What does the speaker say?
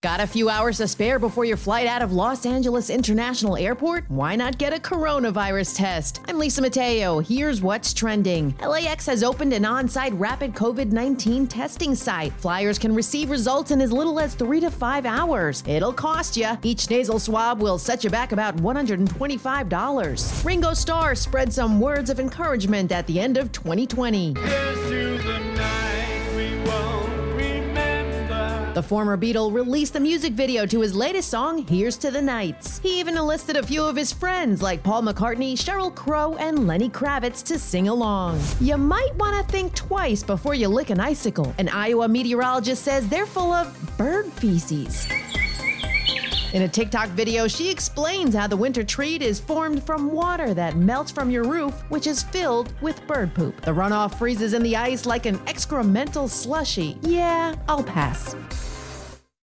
Got a few hours to spare before your flight out of Los Angeles International Airport? Why not get a coronavirus test? I'm Lisa Mateo. Here's what's trending. LAX has opened an on site rapid COVID 19 testing site. Flyers can receive results in as little as three to five hours. It'll cost you. Each nasal swab will set you back about $125. Ringo Starr spread some words of encouragement at the end of 2020. The former Beatle released the music video to his latest song, Here's to the Nights. He even enlisted a few of his friends like Paul McCartney, Sheryl Crow, and Lenny Kravitz to sing along. You might want to think twice before you lick an icicle. An Iowa meteorologist says they're full of bird feces. In a TikTok video, she explains how the winter treat is formed from water that melts from your roof, which is filled with bird poop. The runoff freezes in the ice like an excremental slushy. Yeah, I'll pass.